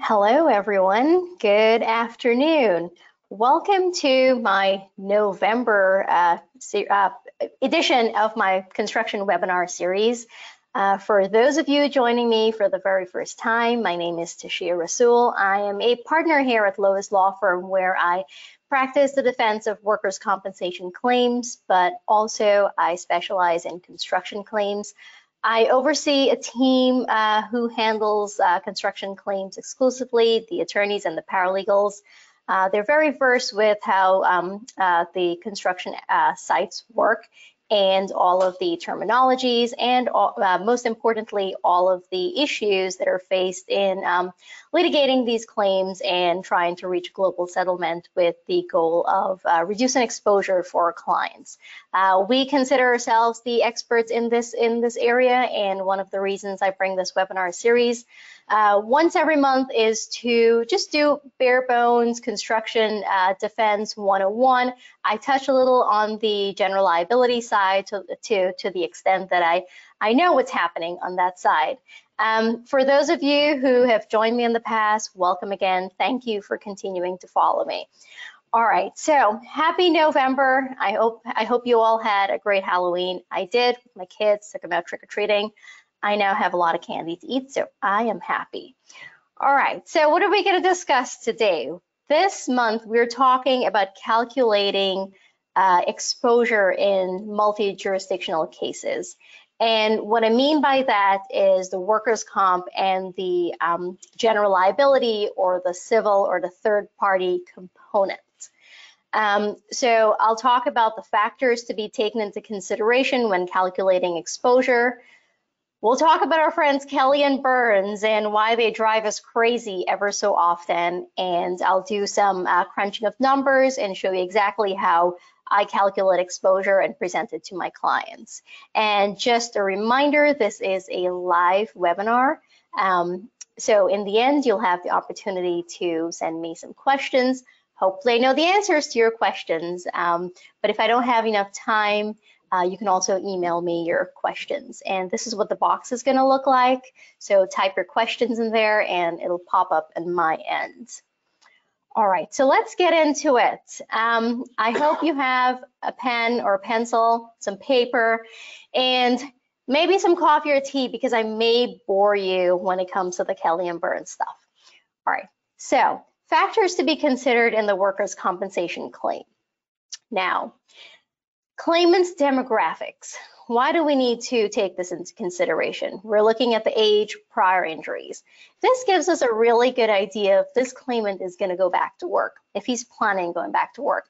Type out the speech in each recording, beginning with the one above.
Hello, everyone. Good afternoon. Welcome to my November uh, uh, edition of my construction webinar series. Uh, for those of you joining me for the very first time, my name is Tashia Rasul. I am a partner here at Lois Law Firm where I practice the defense of workers' compensation claims, but also I specialize in construction claims. I oversee a team uh, who handles uh, construction claims exclusively, the attorneys and the paralegals. Uh, they're very versed with how um, uh, the construction uh, sites work and all of the terminologies and all, uh, most importantly, all of the issues that are faced in um, litigating these claims and trying to reach global settlement with the goal of uh, reducing exposure for our clients. Uh, we consider ourselves the experts in this in this area, and one of the reasons I bring this webinar series uh, once every month is to just do bare bones construction uh, defense 101. I touch a little on the general liability side to, to, to the extent that I, I know what's happening on that side. Um, for those of you who have joined me in the past, welcome again. Thank you for continuing to follow me. All right, so happy November. I hope I hope you all had a great Halloween. I did with my kids, took them out trick-or-treating. I now have a lot of candy to eat, so I am happy. All right, so what are we going to discuss today? This month, we're talking about calculating uh, exposure in multi-jurisdictional cases. And what I mean by that is the workers' comp and the um, general liability or the civil or the third party components. Um, so I'll talk about the factors to be taken into consideration when calculating exposure, We'll talk about our friends Kelly and Burns and why they drive us crazy ever so often. And I'll do some uh, crunching of numbers and show you exactly how I calculate exposure and present it to my clients. And just a reminder, this is a live webinar. Um, so in the end, you'll have the opportunity to send me some questions. Hopefully I know the answers to your questions. Um, but if I don't have enough time, uh, you can also email me your questions. And this is what the box is gonna look like. So type your questions in there and it'll pop up in my end. All right, so let's get into it. Um, I hope you have a pen or a pencil, some paper, and maybe some coffee or tea because I may bore you when it comes to the Kelly and Burns stuff. All right, so factors to be considered in the workers' compensation claim. Now, Claimant's demographics. Why do we need to take this into consideration? We're looking at the age, prior injuries. This gives us a really good idea if this claimant is going to go back to work, if he's planning going back to work.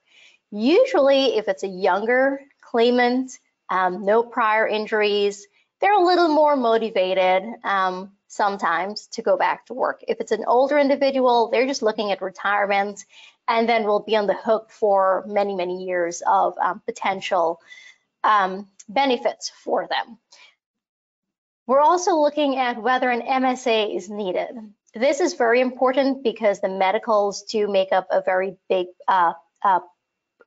Usually, if it's a younger claimant, um, no prior injuries, they're a little more motivated um, sometimes to go back to work. If it's an older individual, they're just looking at retirement and then we'll be on the hook for many, many years of um, potential um, benefits for them. We're also looking at whether an MSA is needed. This is very important because the medicals do make up a very big uh, uh,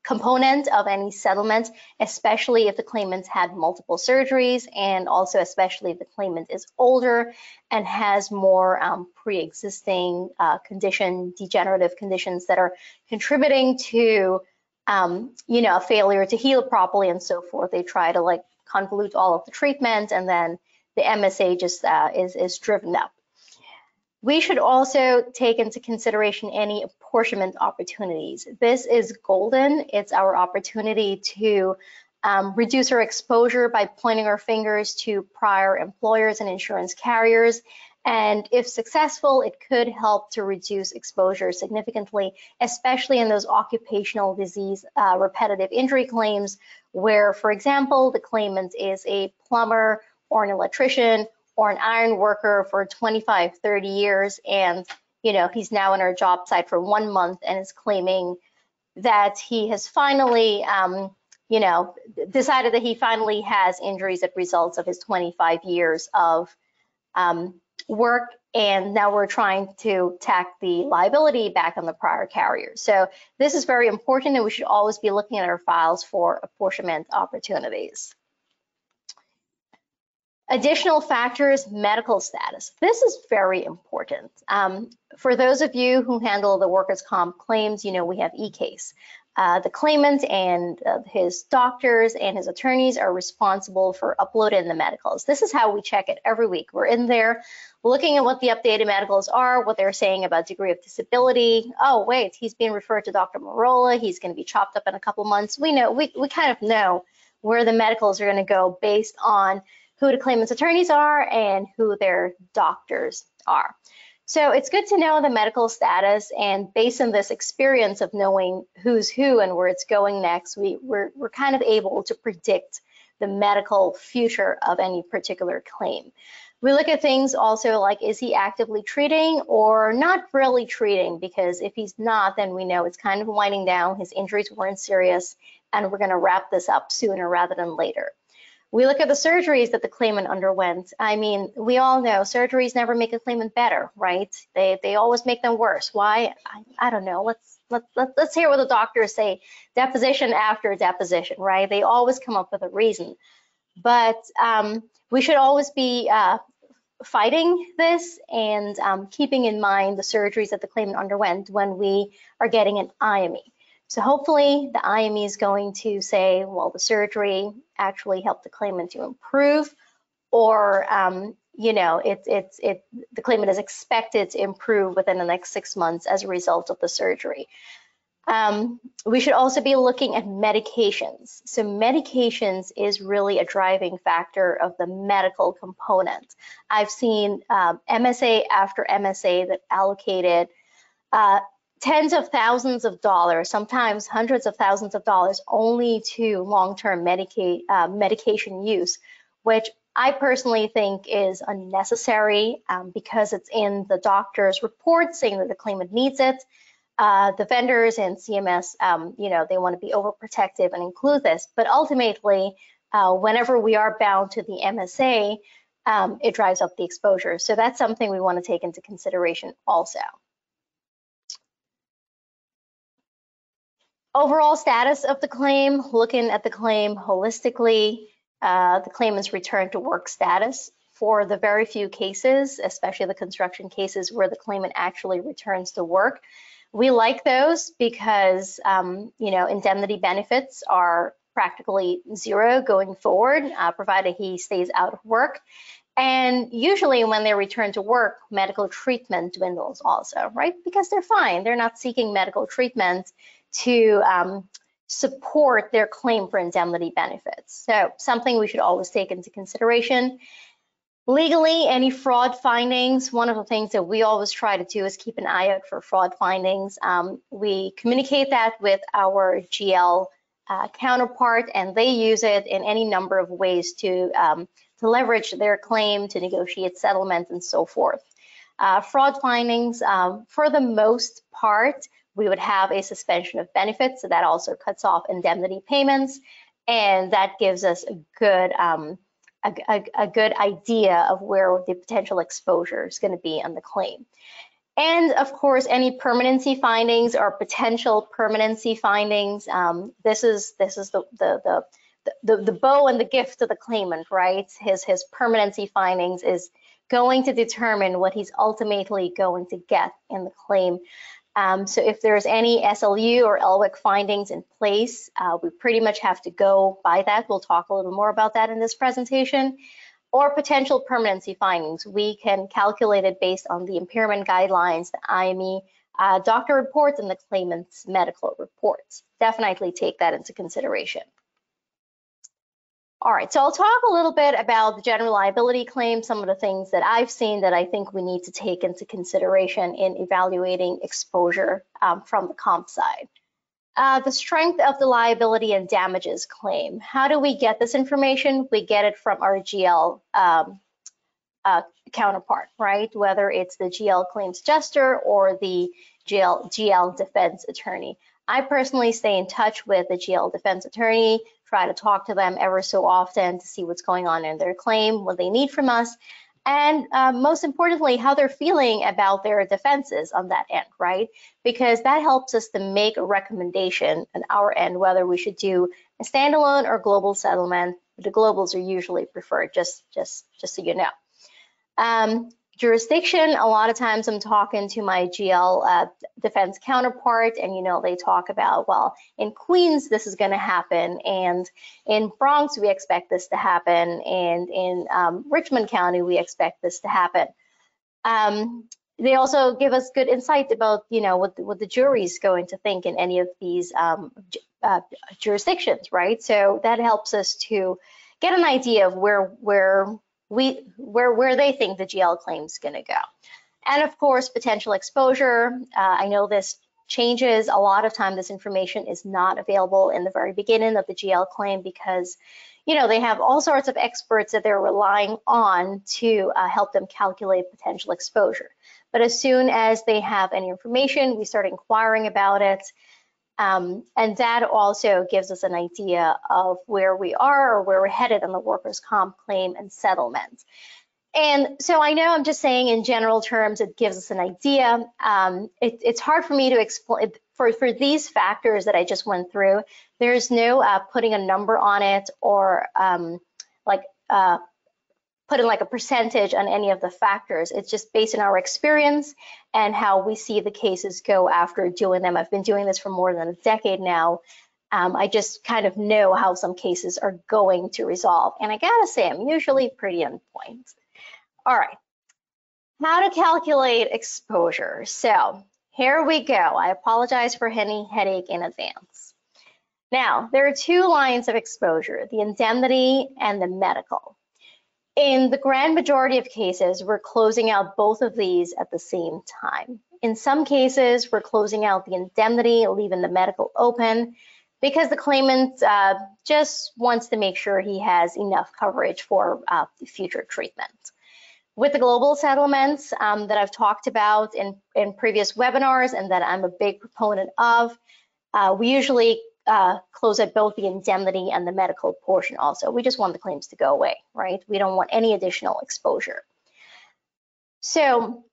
component of any settlement, especially if the claimant had multiple surgeries and also especially if the claimant is older and has more um, pre-existing uh, condition, degenerative conditions that are contributing to, um, you know, a failure to heal properly and so forth. They try to like convolute all of the treatment and then the MSA just uh, is, is driven up. We should also take into consideration any apportionment opportunities. This is golden. It's our opportunity to um, reduce our exposure by pointing our fingers to prior employers and insurance carriers. And if successful, it could help to reduce exposure significantly, especially in those occupational disease uh, repetitive injury claims, where, for example, the claimant is a plumber or an electrician or an iron worker for 25, 30 years, and you know he's now on our job site for one month and is claiming that he has finally, um, you know, decided that he finally has injuries that results of his 25 years of um, work, and now we're trying to tack the liability back on the prior carrier. So this is very important, and we should always be looking at our files for apportionment opportunities. Additional factors, medical status. This is very important. Um, for those of you who handle the workers' comp claims, you know we have eCase. Uh, the claimant and uh, his doctors and his attorneys are responsible for uploading the medicals. This is how we check it every week. We're in there looking at what the updated medicals are, what they're saying about degree of disability. Oh, wait, he's being referred to Dr. Marola. He's going to be chopped up in a couple months. We know, we, we kind of know where the medicals are going to go based on who the claimant's attorneys are and who their doctors are. So it's good to know the medical status and based on this experience of knowing who's who and where it's going next, we, we're, we're kind of able to predict the medical future of any particular claim. We look at things also like, is he actively treating or not really treating? Because if he's not, then we know it's kind of winding down, his injuries weren't serious, and we're gonna wrap this up sooner rather than later. We look at the surgeries that the claimant underwent. I mean, we all know surgeries never make a claimant better, right? They they always make them worse. Why? I, I don't know. Let's let, let, let's hear what the doctors say deposition after deposition, right? They always come up with a reason. But um, we should always be uh, fighting this and um, keeping in mind the surgeries that the claimant underwent when we are getting an IME. So hopefully the IME is going to say, well, the surgery actually helped the claimant to improve, or um, you know, it's it's it the claimant is expected to improve within the next six months as a result of the surgery. Um, we should also be looking at medications. So medications is really a driving factor of the medical component. I've seen um, MSA after MSA that allocated uh, tens of thousands of dollars, sometimes hundreds of thousands of dollars only to long-term uh, medication use, which I personally think is unnecessary um, because it's in the doctor's report saying that the claimant needs it. Uh, the vendors and CMS, um, you know, they want to be overprotective and include this, but ultimately, uh, whenever we are bound to the MSA, um, it drives up the exposure. So that's something we want to take into consideration also. Overall status of the claim, looking at the claim holistically, uh, the claimant's return to work status for the very few cases, especially the construction cases where the claimant actually returns to work. We like those because, um, you know, indemnity benefits are practically zero going forward, uh, provided he stays out of work. And usually when they return to work, medical treatment dwindles also, right? Because they're fine. They're not seeking medical treatment to um, support their claim for indemnity benefits. So something we should always take into consideration. Legally, any fraud findings, one of the things that we always try to do is keep an eye out for fraud findings. Um, we communicate that with our GL uh, counterpart and they use it in any number of ways to, um, to leverage their claim, to negotiate settlement and so forth. Uh, fraud findings, um, for the most part, we would have a suspension of benefits, so that also cuts off indemnity payments, and that gives us a good um, a, a, a, good idea of where the potential exposure is going to be on the claim. And of course, any permanency findings or potential permanency findings. Um, this is this is the, the the the the bow and the gift to the claimant, right? His his permanency findings is going to determine what he's ultimately going to get in the claim. Um, so if there's any SLU or LWEC findings in place, uh, we pretty much have to go by that. We'll talk a little more about that in this presentation. Or potential permanency findings. We can calculate it based on the impairment guidelines, the IME uh, doctor reports, and the claimant's medical reports. Definitely take that into consideration. All right, so I'll talk a little bit about the general liability claim, some of the things that I've seen that I think we need to take into consideration in evaluating exposure um, from the comp side. Uh, the strength of the liability and damages claim. How do we get this information? We get it from our GL um, uh, counterpart, right? Whether it's the GL claims adjuster or the GL, GL defense attorney. I personally stay in touch with the GL defense attorney try to talk to them ever so often to see what's going on in their claim, what they need from us, and uh, most importantly, how they're feeling about their defenses on that end, right? Because that helps us to make a recommendation on our end whether we should do a standalone or global settlement the globals are usually preferred, just, just, just so you know. Um, jurisdiction, a lot of times I'm talking to my GL uh, defense counterpart and, you know, they talk about, well, in Queens, this is going to happen. And in Bronx, we expect this to happen. And in um, Richmond County, we expect this to happen. Um, they also give us good insight about, you know, what, what the jury's going to think in any of these um, uh, jurisdictions, right? So that helps us to get an idea of where, where we where where they think the GL claim is going to go. And of course, potential exposure. Uh, I know this changes. A lot of time, this information is not available in the very beginning of the GL claim because, you know, they have all sorts of experts that they're relying on to uh, help them calculate potential exposure. But as soon as they have any information, we start inquiring about it. Um, and that also gives us an idea of where we are or where we're headed on the workers' comp claim and settlement. And so I know I'm just saying in general terms, it gives us an idea. Um, it, it's hard for me to explain, for, for these factors that I just went through, there's no uh, putting a number on it or um, like uh, put in like a percentage on any of the factors. It's just based on our experience and how we see the cases go after doing them. I've been doing this for more than a decade now. Um, I just kind of know how some cases are going to resolve. And I gotta say, I'm usually pretty on point. All right, how to calculate exposure. So here we go. I apologize for any headache in advance. Now, there are two lines of exposure, the indemnity and the medical. In the grand majority of cases, we're closing out both of these at the same time. In some cases, we're closing out the indemnity, leaving the medical open, because the claimant uh, just wants to make sure he has enough coverage for uh, future treatment. With the global settlements um, that I've talked about in, in previous webinars and that I'm a big proponent of, uh, we usually uh, close at both the indemnity and the medical portion also. We just want the claims to go away, right? We don't want any additional exposure. So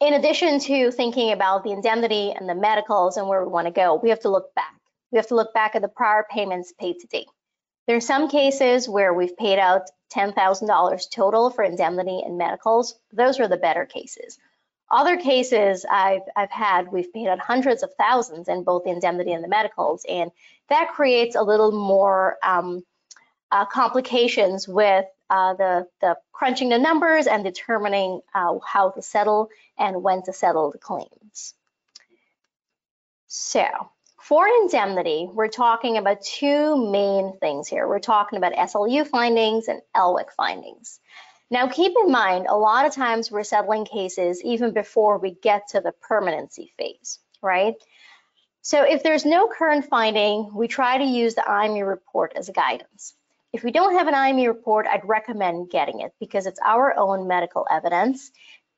in addition to thinking about the indemnity and the medicals and where we want to go, we have to look back. We have to look back at the prior payments paid to date. There are some cases where we've paid out $10,000 total for indemnity and medicals. Those are the better cases. Other cases I've, I've had, we've paid out hundreds of thousands in both the indemnity and the medicals, and that creates a little more um, uh, complications with uh, the, the crunching the numbers and determining uh, how to settle and when to settle the claims. So for indemnity, we're talking about two main things here. We're talking about SLU findings and LWEC findings. Now, keep in mind, a lot of times we're settling cases even before we get to the permanency phase, right? So if there's no current finding, we try to use the IME report as a guidance. If we don't have an IME report, I'd recommend getting it because it's our own medical evidence.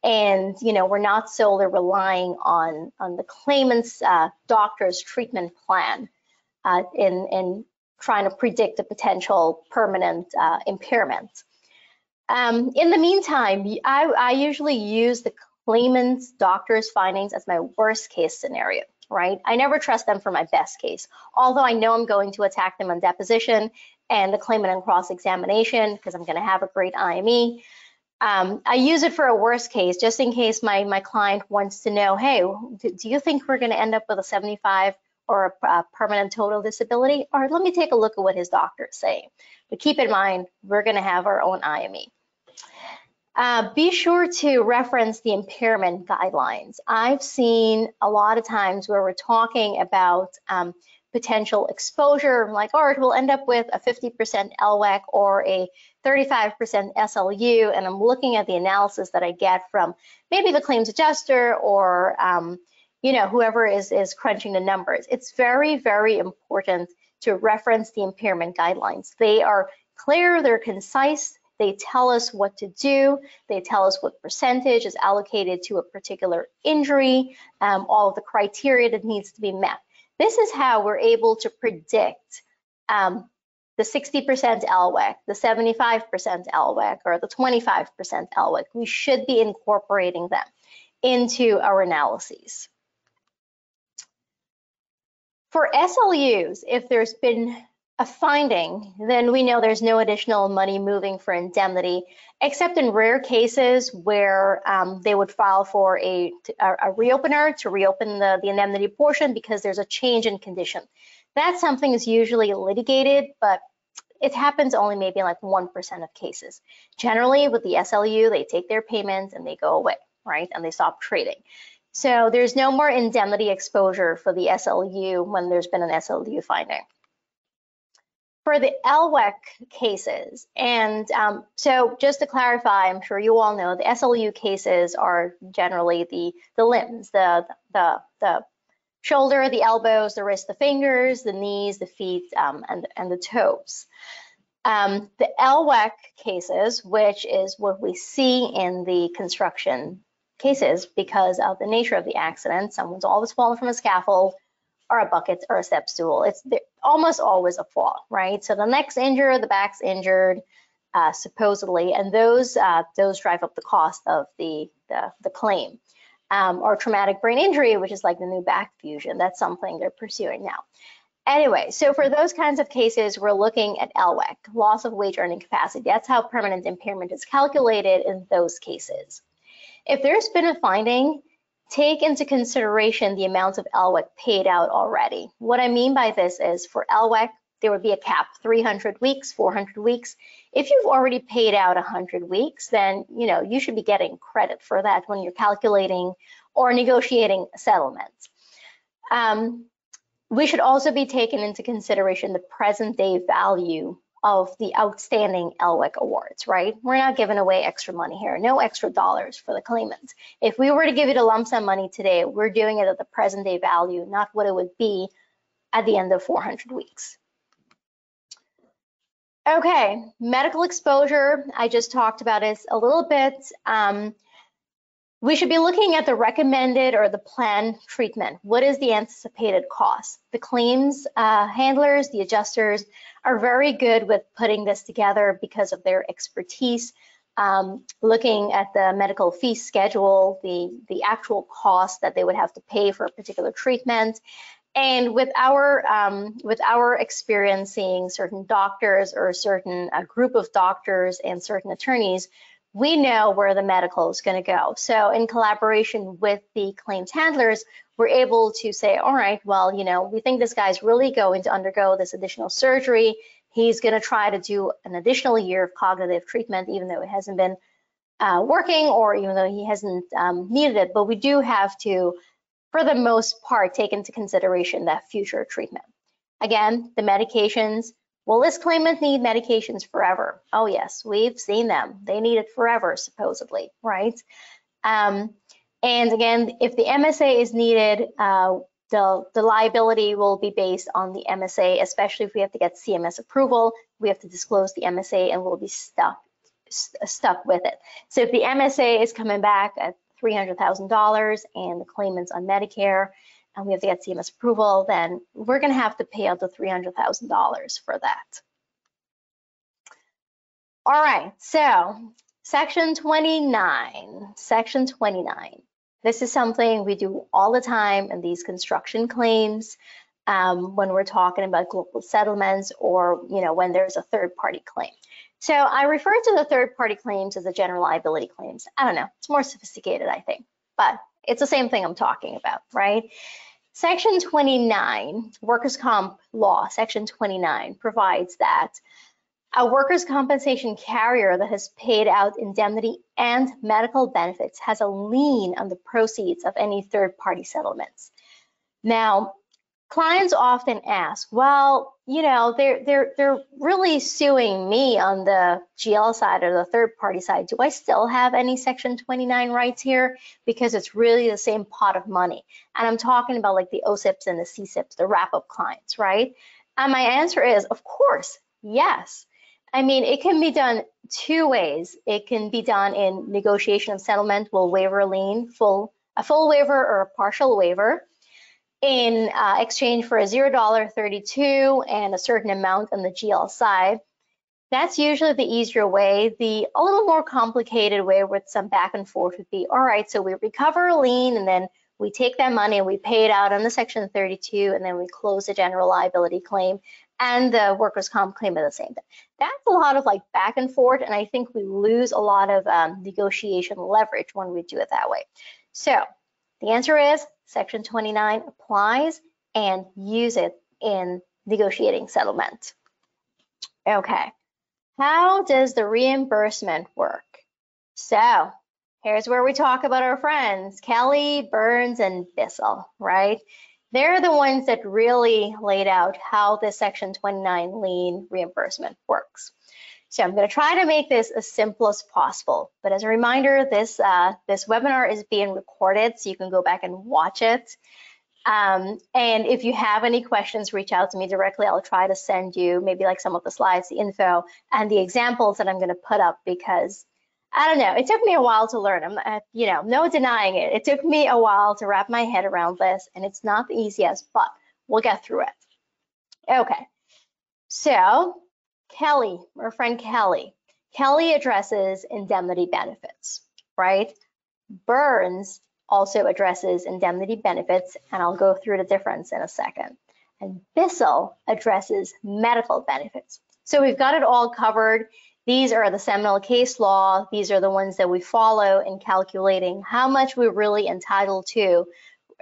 And, you know, we're not solely relying on, on the claimant's uh, doctor's treatment plan uh, in, in trying to predict a potential permanent uh, impairment. Um, in the meantime, I, I usually use the claimant's doctor's findings as my worst case scenario, right? I never trust them for my best case, although I know I'm going to attack them on deposition and the claimant on cross-examination because I'm going to have a great IME. Um, I use it for a worst case, just in case my, my client wants to know, hey, do you think we're going to end up with a 75 or a, a permanent total disability? Or let me take a look at what his doctor is saying. But keep in mind, we're going to have our own IME. Uh, be sure to reference the impairment guidelines. I've seen a lot of times where we're talking about um, potential exposure, like, or we'll end up with a 50% LWEC or a 35% SLU, and I'm looking at the analysis that I get from maybe the claims adjuster or um, you know whoever is is crunching the numbers. It's very very important to reference the impairment guidelines. They are clear, they're concise, they tell us what to do. They tell us what percentage is allocated to a particular injury, um, all of the criteria that needs to be met. This is how we're able to predict um, the 60% LWEC, the 75% LWEC, or the 25% LWEC. We should be incorporating them into our analyses. For SLUs, if there's been a finding, then we know there's no additional money moving for indemnity, except in rare cases where um, they would file for a, a, a, reopener to reopen the, the indemnity portion because there's a change in condition. That something is usually litigated, but it happens only maybe like 1% of cases. Generally with the SLU, they take their payments and they go away, right? And they stop trading. So there's no more indemnity exposure for the SLU when there's been an SLU finding for the LWEC cases, and um, so just to clarify, I'm sure you all know the SLU cases are generally the the limbs, the the the shoulder, the elbows, the wrist, the fingers, the knees, the feet, um, and and the toes. Um, the LWEC cases, which is what we see in the construction cases because of the nature of the accident, someone's always fallen from a scaffold, or a bucket or a step stool. It's almost always a fall, right? So the neck's injured, the back's injured, uh, supposedly, and those uh, those drive up the cost of the the, the claim. Um, or traumatic brain injury, which is like the new back fusion. That's something they're pursuing now. Anyway, so for those kinds of cases, we're looking at LWEC, loss of wage earning capacity. That's how permanent impairment is calculated in those cases. If there's been a finding take into consideration the amount of LWEC paid out already. What I mean by this is for LWEC, there would be a cap 300 weeks, 400 weeks. If you've already paid out 100 weeks, then you know you should be getting credit for that when you're calculating or negotiating settlements. Um, we should also be taking into consideration the present day value of the outstanding LWEC awards, right? We're not giving away extra money here, no extra dollars for the claimants. If we were to give you the lump sum money today, we're doing it at the present day value, not what it would be at the end of 400 weeks. Okay, medical exposure, I just talked about it a little bit. Um, we should be looking at the recommended or the planned treatment. What is the anticipated cost? The claims uh, handlers, the adjusters are very good with putting this together because of their expertise. Um, looking at the medical fee schedule, the, the actual cost that they would have to pay for a particular treatment. And with our um, with our experiencing certain doctors or certain a group of doctors and certain attorneys, we know where the medical is going to go. So in collaboration with the claims handlers, we're able to say, all right, well, you know, we think this guy's really going to undergo this additional surgery. He's going to try to do an additional year of cognitive treatment, even though it hasn't been uh, working or even though he hasn't um, needed it. But we do have to, for the most part, take into consideration that future treatment. Again, the medications, Will this claimant need medications forever? Oh yes, we've seen them. They need it forever, supposedly, right? Um, and again, if the MSA is needed, uh, the, the liability will be based on the MSA, especially if we have to get CMS approval, we have to disclose the MSA and we'll be stuck, st stuck with it. So if the MSA is coming back at $300,000 and the claimant's on Medicare, and we have get CMS approval, then we're going to have to pay out the $300,000 for that. All right, so section 29, section 29. This is something we do all the time in these construction claims um, when we're talking about global settlements or, you know, when there's a third party claim. So I refer to the third party claims as the general liability claims. I don't know, it's more sophisticated, I think, but it's the same thing I'm talking about, right? Section 29, workers' comp law, section 29 provides that a workers' compensation carrier that has paid out indemnity and medical benefits has a lien on the proceeds of any third party settlements. Now, clients often ask, well, you know, they're they're they're really suing me on the GL side or the third party side. Do I still have any section 29 rights here? Because it's really the same pot of money. And I'm talking about like the OCIPs and the CCIPs, the wrap up clients, right? And my answer is, of course, yes. I mean, it can be done two ways. It can be done in negotiation of settlement, will waiver lien, full a full waiver or a partial waiver in uh, exchange for a $0.32 and a certain amount on the GL side. That's usually the easier way. The a little more complicated way with some back and forth would be, all right, so we recover a lien and then we take that money and we pay it out on the section 32 and then we close the general liability claim and the workers' comp claim at the same time. That's a lot of like back and forth, and I think we lose a lot of um, negotiation leverage when we do it that way. So the answer is Section 29 applies and use it in negotiating settlement. Okay, how does the reimbursement work? So here's where we talk about our friends, Kelly, Burns, and Bissell, right? They're the ones that really laid out how the Section 29 lien reimbursement works. So I'm going to try to make this as simple as possible. But as a reminder, this uh, this webinar is being recorded, so you can go back and watch it. Um, and if you have any questions, reach out to me directly. I'll try to send you maybe like some of the slides, the info, and the examples that I'm going to put up because I don't know. It took me a while to learn. I'm, uh, you know, no denying it. It took me a while to wrap my head around this, and it's not the easiest, but we'll get through it. Okay. So Kelly, our friend Kelly. Kelly addresses indemnity benefits, right? Burns also addresses indemnity benefits, and I'll go through the difference in a second. And Bissell addresses medical benefits. So we've got it all covered. These are the seminal case law. These are the ones that we follow in calculating how much we're really entitled to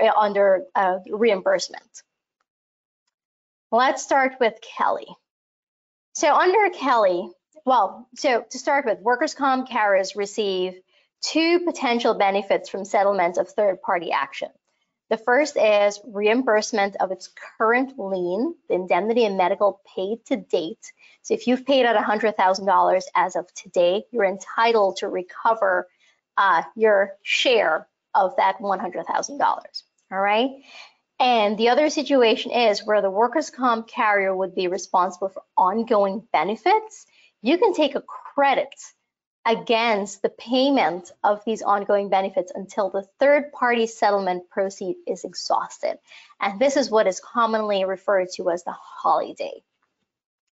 uh, under uh, reimbursement. Let's start with Kelly. So under Kelly, well, so to start with, workers' comp carriers receive two potential benefits from settlement of third-party action. The first is reimbursement of its current lien, the indemnity and medical paid to date. So if you've paid out $100,000 as of today, you're entitled to recover uh, your share of that $100,000. All right. And the other situation is where the workers' comp carrier would be responsible for ongoing benefits. You can take a credit against the payment of these ongoing benefits until the third party settlement proceed is exhausted. And this is what is commonly referred to as the holiday.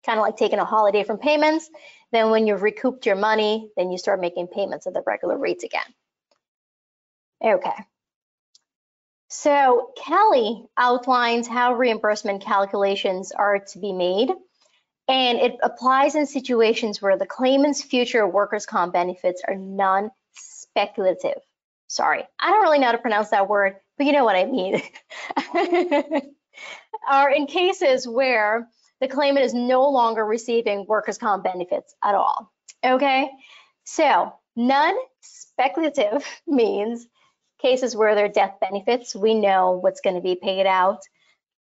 Kind of like taking a holiday from payments. Then when you've recouped your money, then you start making payments at the regular rates again. Okay. So Kelly outlines how reimbursement calculations are to be made, and it applies in situations where the claimant's future workers' comp benefits are non-speculative. Sorry, I don't really know how to pronounce that word, but you know what I mean. are in cases where the claimant is no longer receiving workers' comp benefits at all. Okay, so non-speculative means cases where there are death benefits, we know what's going to be paid out.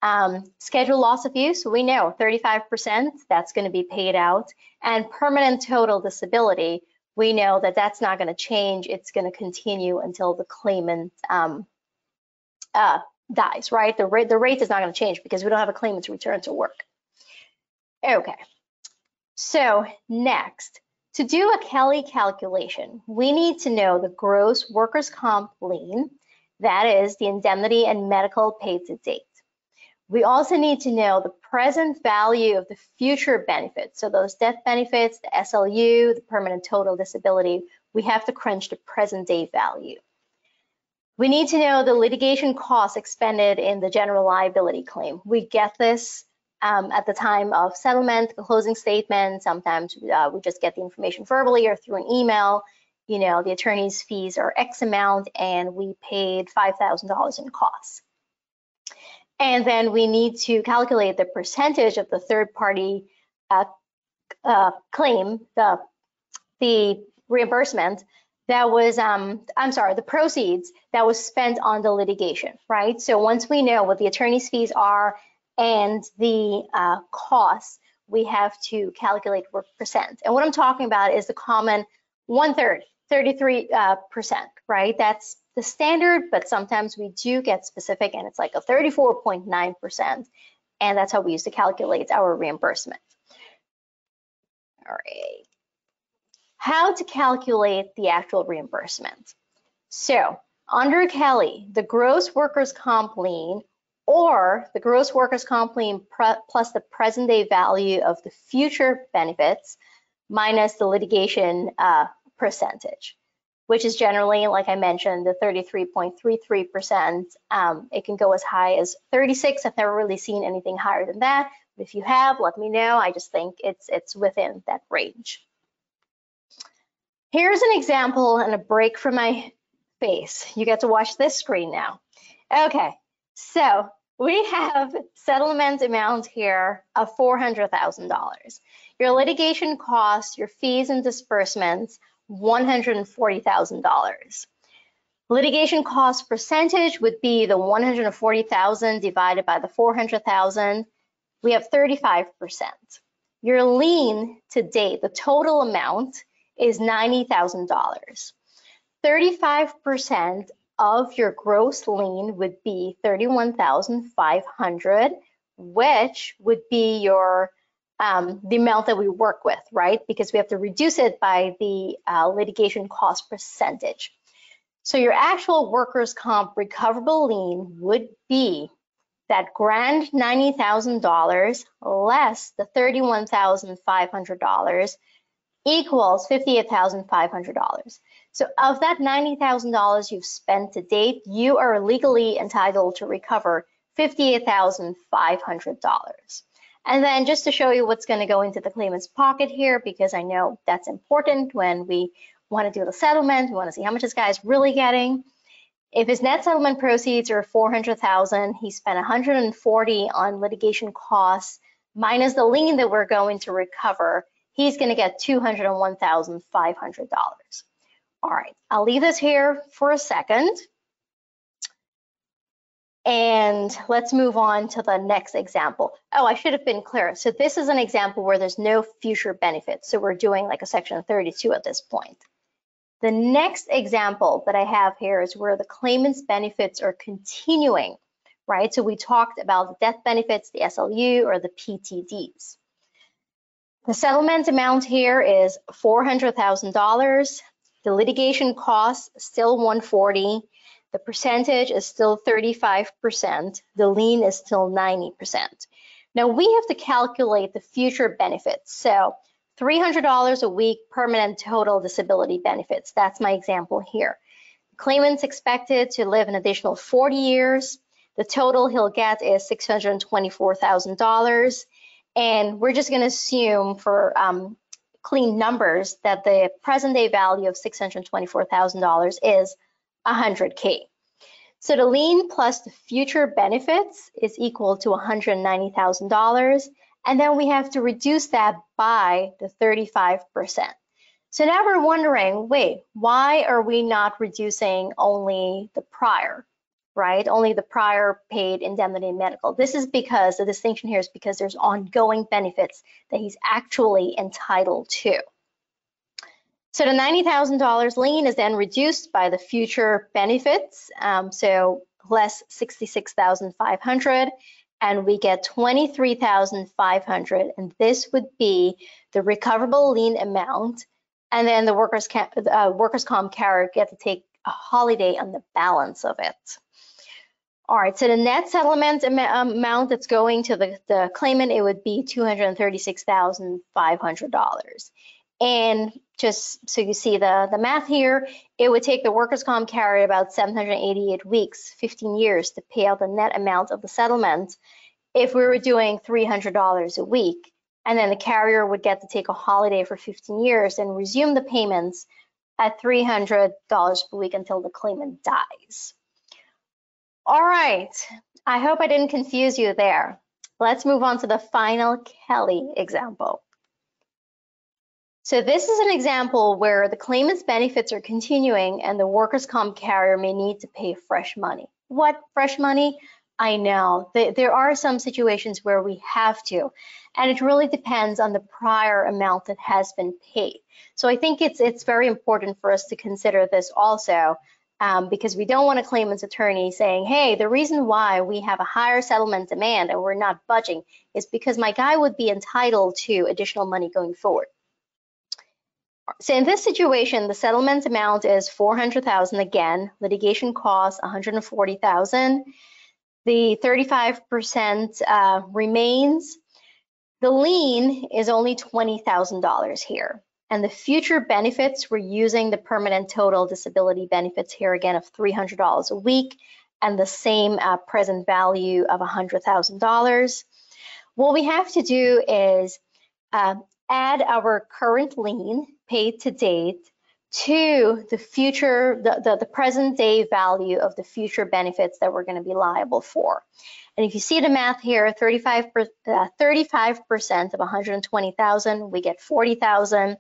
Um, schedule loss of use, we know 35%, that's going to be paid out. And permanent total disability, we know that that's not going to change. It's going to continue until the claimant um, uh, dies, right? The rate, the rate is not going to change because we don't have a claimant return to work. Okay, so next, to do a Kelly calculation, we need to know the gross workers' comp lien, that is the indemnity and medical paid to date. We also need to know the present value of the future benefits. So those death benefits, the SLU, the permanent total disability, we have to crunch the present day value. We need to know the litigation costs expended in the general liability claim. We get this um, at the time of settlement, the closing statement. Sometimes uh, we just get the information verbally or through an email. You know, the attorney's fees are X amount and we paid $5,000 in costs. And then we need to calculate the percentage of the third party uh, uh, claim, the, the reimbursement that was, um, I'm sorry, the proceeds that was spent on the litigation, right? So once we know what the attorney's fees are and the uh, costs, we have to calculate what percent. And what I'm talking about is the common one third, 33 uh, percent, right? That's the standard, but sometimes we do get specific and it's like a 34.9 percent. And that's how we use to calculate our reimbursement. All right. How to calculate the actual reimbursement. So under Kelly, the gross workers' comp lien or the gross workers' comp lien plus the present day value of the future benefits minus the litigation uh, percentage, which is generally, like I mentioned, the 33.33%. Um, it can go as high as 36. I've never really seen anything higher than that, But If you have, let me know. I just think it's it's within that range. Here's an example and a break from my face. You get to watch this screen now. Okay, so we have settlement amount here of $400,000. Your litigation costs, your fees and disbursements, $140,000. Litigation cost percentage would be the 140,000 divided by the 400,000. We have 35%. Your lien to date, the total amount is $90,000. 35% of your gross lien would be 31,500, which would be your um, the amount that we work with, right? Because we have to reduce it by the uh, litigation cost percentage. So your actual workers' comp recoverable lien would be that grand $90,000 less the $31,500 equals $58,500. So of that $90,000 you've spent to date, you are legally entitled to recover $58,500. And then just to show you what's going to go into the claimant's pocket here, because I know that's important when we want to do the settlement, we want to see how much this guy's really getting. If his net settlement proceeds are 400,000, he spent 140 on litigation costs minus the lien that we're going to recover he's going to get $201,500. All right, I'll leave this here for a second. And let's move on to the next example. Oh, I should have been clear. So this is an example where there's no future benefits. So we're doing like a section 32 at this point. The next example that I have here is where the claimant's benefits are continuing, right? So we talked about the death benefits, the SLU, or the PTDs. The settlement amount here is $400,000. The litigation cost still 140. The percentage is still 35%. The lien is still 90%. Now we have to calculate the future benefits. So $300 a week permanent total disability benefits. That's my example here. The claimant's expected to live an additional 40 years. The total he'll get is $624,000. And we're just going to assume for um, clean numbers that the present day value of $624,000 is 100K. So the lien plus the future benefits is equal to $190,000. And then we have to reduce that by the 35%. So now we're wondering, wait, why are we not reducing only the prior? Right? Only the prior paid indemnity medical. This is because the distinction here is because there's ongoing benefits that he's actually entitled to. So the $90,000 lien is then reduced by the future benefits. Um, so less 66,500 and we get 23,500 and this would be the recoverable lien amount and then the workers, uh, workers comp carrier get to take a holiday on the balance of it. All right, so the net settlement um, amount that's going to the, the claimant, it would be $236,500. And just so you see the, the math here, it would take the workers' comp carrier about 788 weeks, 15 years to pay out the net amount of the settlement if we were doing $300 a week. And then the carrier would get to take a holiday for 15 years and resume the payments at $300 per week until the claimant dies. All right, I hope I didn't confuse you there. Let's move on to the final Kelly example. So this is an example where the claimant's benefits are continuing and the workers' comp carrier may need to pay fresh money. What fresh money? I know there are some situations where we have to, and it really depends on the prior amount that has been paid. So I think it's it's very important for us to consider this also um, because we don't want a claimant's attorney saying, hey, the reason why we have a higher settlement demand and we're not budging is because my guy would be entitled to additional money going forward. So in this situation, the settlement amount is 400,000 again, litigation costs 140,000. The 35% uh, remains. The lien is only $20,000 here. And the future benefits, we're using the permanent total disability benefits here again of $300 a week and the same uh, present value of $100,000. what we have to do is uh, add our current lien paid to date to the future, the, the, the, present day value of the future benefits that we're going to be liable for. And if you see the math here, 35 uh, 35% of 120,000, we get 40,000.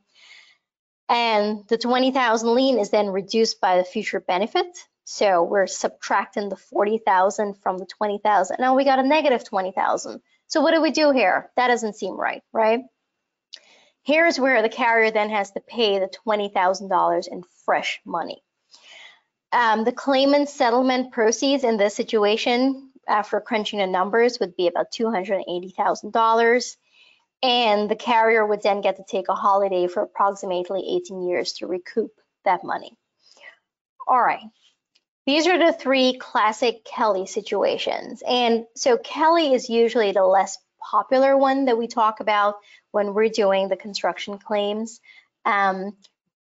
And the 20,000 lien is then reduced by the future benefit. So we're subtracting the 40,000 from the 20,000. Now we got a negative 20,000. So what do we do here? That doesn't seem right, right? Here's where the carrier then has to pay the $20,000 in fresh money. Um, the claimant settlement proceeds in this situation, after crunching the numbers, would be about $280,000. And the carrier would then get to take a holiday for approximately 18 years to recoup that money. All right, these are the three classic Kelly situations. And so Kelly is usually the less popular one that we talk about when we're doing the construction claims. Um,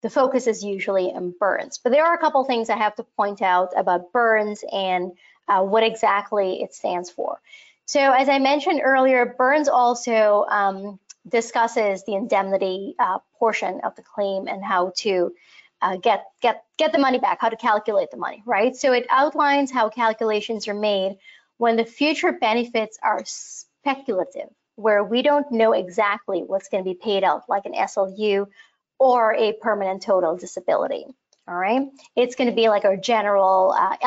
the focus is usually on burns, but there are a couple things I have to point out about burns and uh, what exactly it stands for. So as I mentioned earlier, burns also um, discusses the indemnity uh, portion of the claim and how to uh, get get get the money back, how to calculate the money, right? So it outlines how calculations are made when the future benefits are speculative, where we don't know exactly what's going to be paid out, like an SLU or a permanent total disability. All right, it's going to be like our general uh,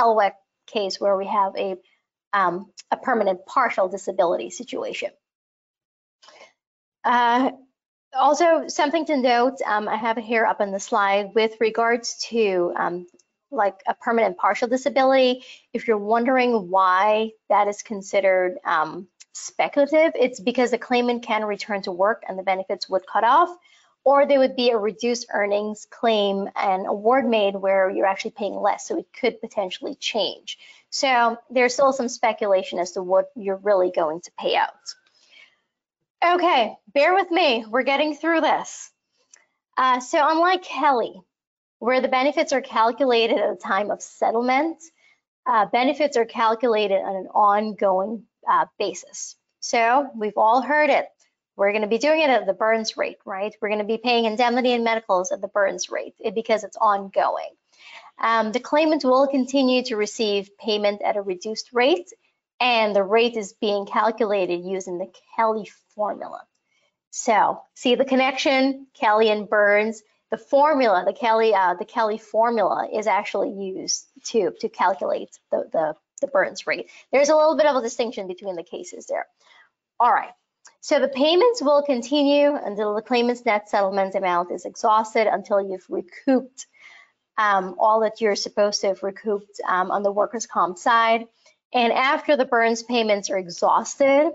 case where we have a um, a permanent partial disability situation. Uh, also, something to note, um, I have it here up on the slide with regards to um, like a permanent partial disability. If you're wondering why that is considered um, speculative, it's because the claimant can return to work and the benefits would cut off, or there would be a reduced earnings claim and award made where you're actually paying less, so it could potentially change. So there's still some speculation as to what you're really going to pay out. Okay, bear with me. We're getting through this. Uh, so unlike Kelly, where the benefits are calculated at a time of settlement, uh, benefits are calculated on an ongoing uh, basis. So we've all heard it. We're going to be doing it at the Burns rate, right? We're going to be paying indemnity and medicals at the Burns rate because it's ongoing. Um, the claimant will continue to receive payment at a reduced rate and the rate is being calculated using the Kelly formula. So see the connection, Kelly and Burns, the formula, the Kelly, uh, the Kelly formula is actually used to, to calculate the, the, the Burns rate. There's a little bit of a distinction between the cases there. All right, so the payments will continue until the claimant's net settlement amount is exhausted until you've recouped um, all that you're supposed to have recouped um, on the workers' comp side. And after the Burns payments are exhausted,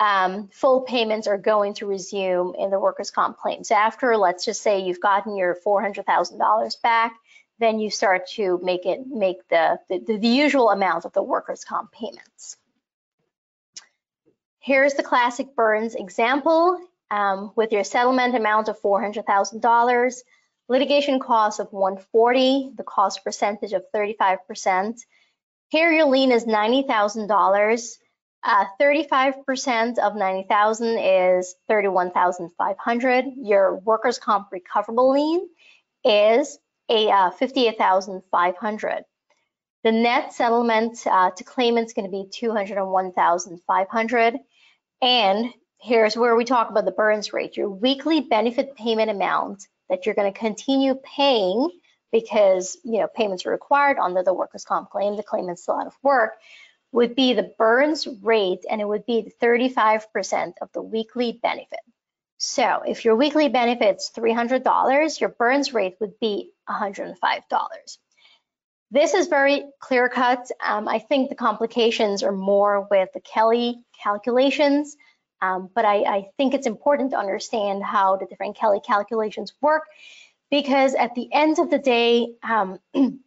um, full payments are going to resume in the workers' comp claims. After, let's just say you've gotten your $400,000 back, then you start to make it make the, the, the usual amount of the workers' comp payments. Here's the classic Burns example um, with your settlement amount of $400,000, litigation cost of 140, the cost percentage of 35%, here your lien is $90,000. 35% uh, of 90,000 is 31,500. Your workers' comp recoverable lien is a uh, 58,500. The net settlement uh, to claimant is going to be 201,500. And here's where we talk about the Burns rate. Your weekly benefit payment amount that you're going to continue paying because you know payments are required under the workers' comp claim, the claimant's still out of work, would be the Burns rate, and it would be 35% of the weekly benefit. So if your weekly benefit's $300, your Burns rate would be $105. This is very clear cut. Um, I think the complications are more with the Kelly calculations, um, but I, I think it's important to understand how the different Kelly calculations work because at the end of the day, um,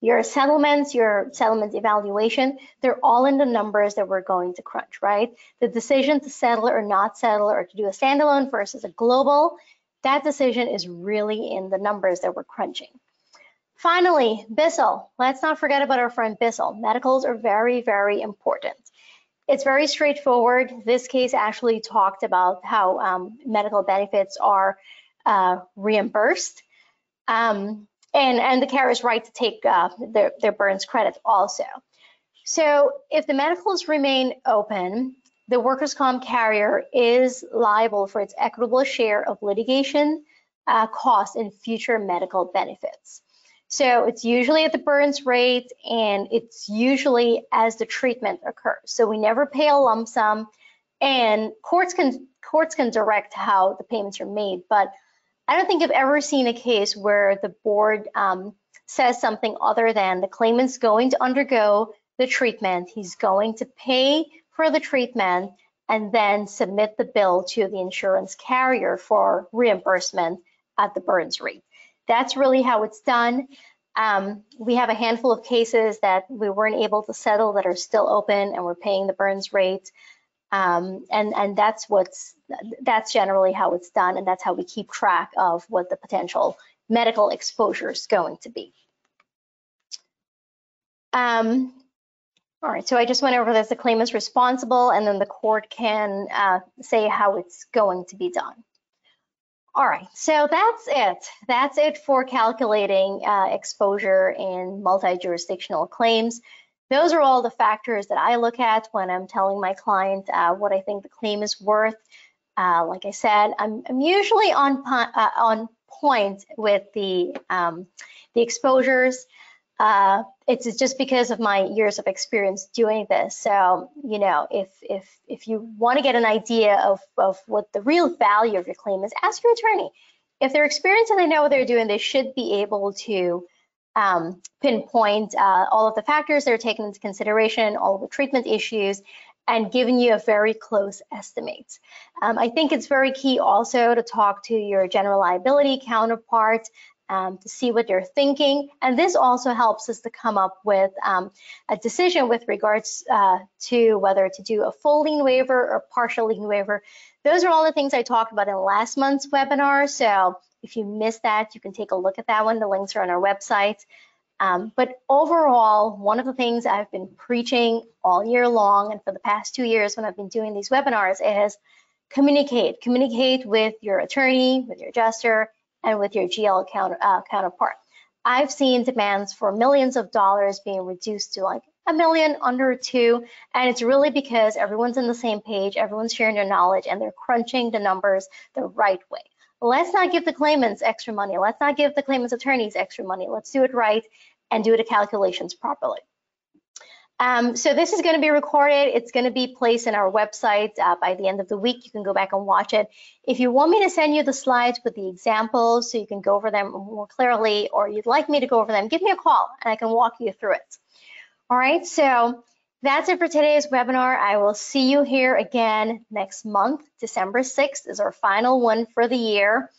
your settlements, your settlement evaluation, they're all in the numbers that we're going to crunch, right? The decision to settle or not settle or to do a standalone versus a global, that decision is really in the numbers that we're crunching. Finally, Bissell. Let's not forget about our friend Bissell. Medicals are very, very important. it's very straightforward. This case actually talked about how um, medical benefits are uh, reimbursed. Um, and, and the carrier's right to take uh, their, their burns credit also. So if the medicals remain open, the workers' comp carrier is liable for its equitable share of litigation uh, costs and future medical benefits. So it's usually at the burns rate and it's usually as the treatment occurs. So we never pay a lump sum and courts can courts can direct how the payments are made, but I don't think I've ever seen a case where the board um, says something other than the claimant's going to undergo the treatment, he's going to pay for the treatment, and then submit the bill to the insurance carrier for reimbursement at the burns rate. That's really how it's done. Um, we have a handful of cases that we weren't able to settle that are still open and we're paying the burns rate. Um, and, and that's what's, that's generally how it's done. And that's how we keep track of what the potential medical exposure is going to be. Um, all right, so I just went over this. The claim is responsible, and then the court can uh, say how it's going to be done. All right, so that's it. That's it for calculating uh, exposure in multi-jurisdictional claims. Those are all the factors that I look at when I'm telling my client uh, what I think the claim is worth. Uh, like I said, I'm, I'm usually on uh, on point with the um, the exposures. Uh, it's just because of my years of experience doing this. So, you know, if if if you want to get an idea of of what the real value of your claim is, ask your attorney. If they're experienced and they know what they're doing, they should be able to um, pinpoint uh, all of the factors that are taken into consideration, all of the treatment issues, and giving you a very close estimate. Um, I think it's very key also to talk to your general liability counterpart um, to see what they're thinking. And this also helps us to come up with um, a decision with regards uh, to whether to do a full lien waiver or partial lien waiver. Those are all the things I talked about in last month's webinar. So if you missed that, you can take a look at that one. The links are on our website. Um, but overall, one of the things I've been preaching all year long and for the past two years when I've been doing these webinars is communicate. Communicate with your attorney, with your adjuster, and with your GL counter, uh, counterpart. I've seen demands for millions of dollars being reduced to like a million under two, and it's really because everyone's on the same page, everyone's sharing their knowledge, and they're crunching the numbers the right way. Let's not give the claimants extra money. Let's not give the claimants attorneys extra money. Let's do it right and do the calculations properly. Um, so this is going to be recorded. It's going to be placed in our website uh, by the end of the week. You can go back and watch it. If you want me to send you the slides with the examples so you can go over them more clearly, or you'd like me to go over them, give me a call and I can walk you through it. All right, so that's it for today's webinar. I will see you here again next month. December 6th is our final one for the year.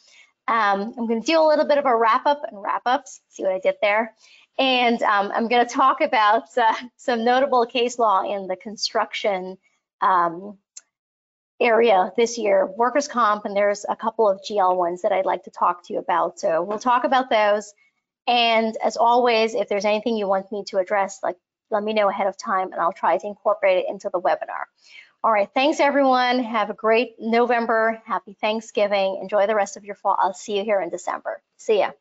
Um, I'm going to do a little bit of a wrap up and wrap ups. See what I did there. And um, I'm going to talk about uh, some notable case law in the construction um, area this year, workers' comp, and there's a couple of GL ones that I'd like to talk to you about. So we'll talk about those. And as always, if there's anything you want me to address, like let me know ahead of time and I'll try to incorporate it into the webinar. All right, thanks everyone. Have a great November. Happy Thanksgiving. Enjoy the rest of your fall. I'll see you here in December. See ya.